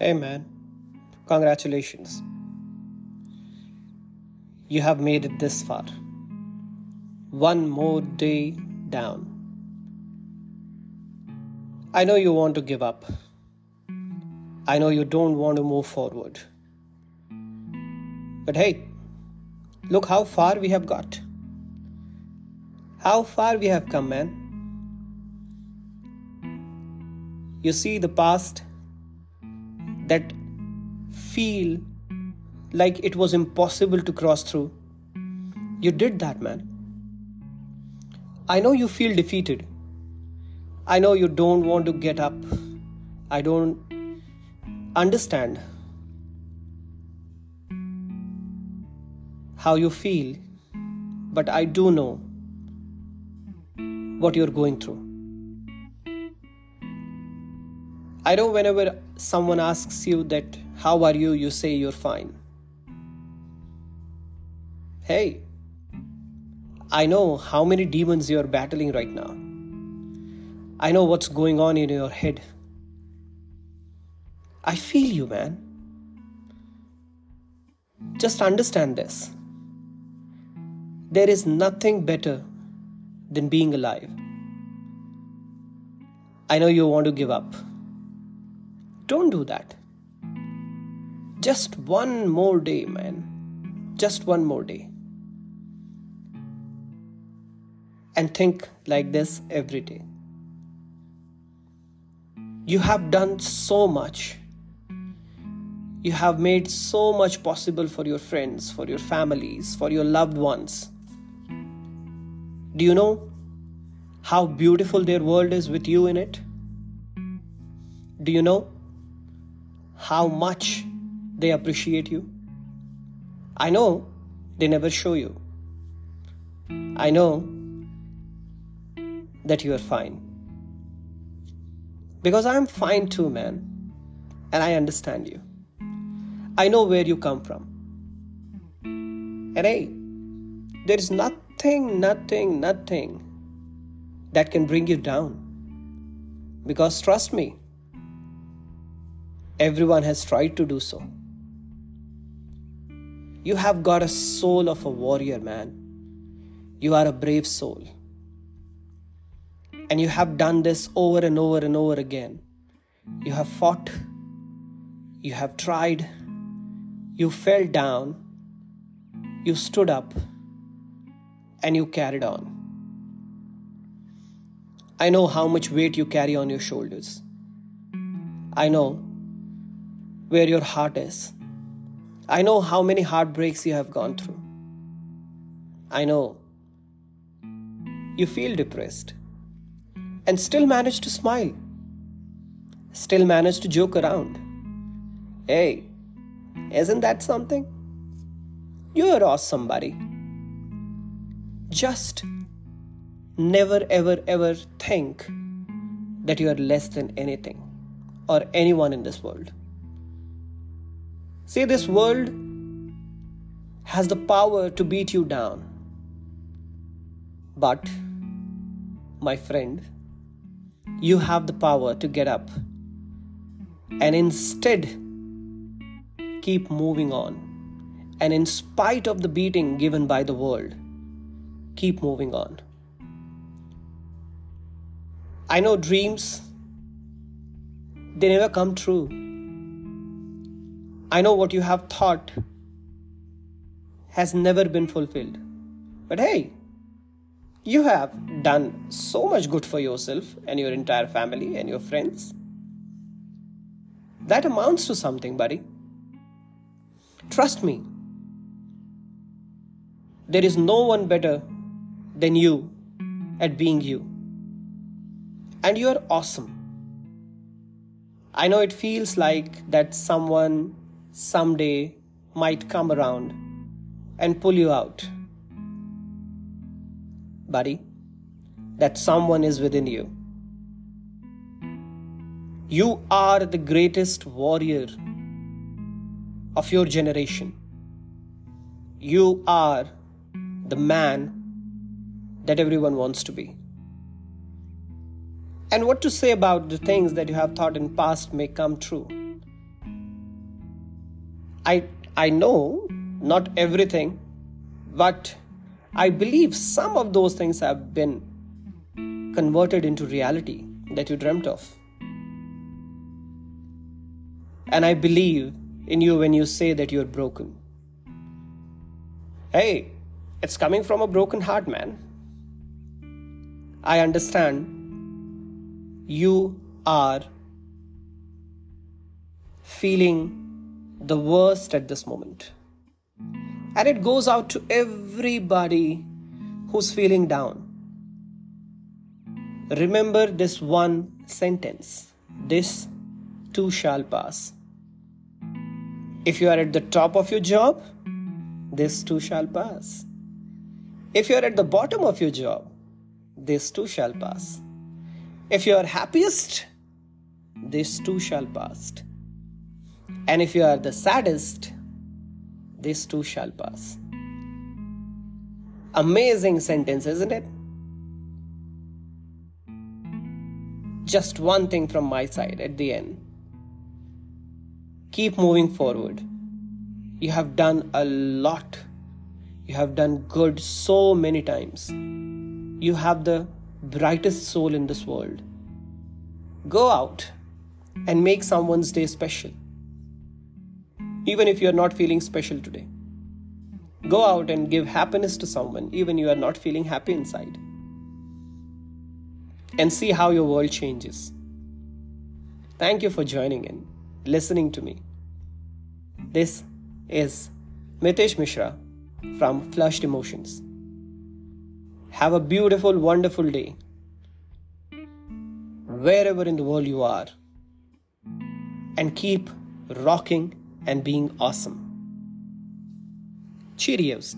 Hey man, congratulations. You have made it this far. One more day down. I know you want to give up. I know you don't want to move forward. But hey, look how far we have got. How far we have come, man. You see the past that feel like it was impossible to cross through. You did that, man. I know you feel defeated. I know you don't want to get up. I don't understand how you feel, but I do know what you're going through. I know whenever someone asks you that, how are you, you say you're fine. Hey, I know how many demons you're battling right now. I know what's going on in your head. I feel you, man. Just understand this. There is nothing better than being alive. I know you want to give up. Don't do that. Just one more day, man. Just one more day. And think like this every day. You have done so much. You have made so much possible for your friends, for your families, for your loved ones. Do you know how beautiful their world is with you in it? Do you know how much they appreciate you? I know they never show you. I know that you are fine. Because I'm fine too, man. And I understand you. I know where you come from. And hey, there is nothing, nothing, nothing that can bring you down. Because trust me, everyone has tried to do so. You have got a soul of a warrior, man. You are a brave soul and you have done this over and over and over again. You have fought, you have tried, you fell down, you stood up, and you carried on. I know how much weight you carry on your shoulders. I know where your heart is. I know how many heartbreaks you have gone through. I know you feel depressed and still manage to smile, still manage to joke around. Hey, isn't that something? You're awesome, buddy. Just never, ever, ever think that you are less than anything or anyone in this world. See, this world has the power to beat you down. But, my friend, you have the power to get up and instead keep moving on. And in spite of the beating given by the world, keep moving on. I know dreams, they never come true. I know what you have thought has never been fulfilled. But hey, you have done so much good for yourself and your entire family and your friends. That amounts to something, buddy. Trust me. There is no one better than you at being you. And you are awesome. I know it feels like that someone someday might come around and pull you out buddy, that someone is within you. You are the greatest warrior of your generation. You are the man that everyone wants to be. And what to say about the things that you have thought in past may come true. I, I know not everything, but I believe some of those things have been converted into reality that you dreamt of. And I believe in you when you say that you're broken. Hey, it's coming from a broken heart, man. I understand you are feeling the worst at this moment. And it goes out to everybody who's feeling down. Remember this one sentence this too shall pass. If you are at the top of your job, this too shall pass. If you are at the bottom of your job, this too shall pass. If you are happiest, this too shall pass. And if you are the saddest, this too shall pass. Amazing sentence, isn't it? Just one thing from my side at the end. Keep moving forward. You have done a lot. You have done good so many times. You have the brightest soul in this world. Go out and make someone's day special. Even if you are not feeling special today. Go out and give happiness to someone, even you are not feeling happy inside and see how your world changes. Thank you for joining in, listening to me. This is Mitesh Mishra from Flushed Emotions. Have a beautiful, wonderful day wherever in the world you are, and keep rocking and being awesome. Cheerios.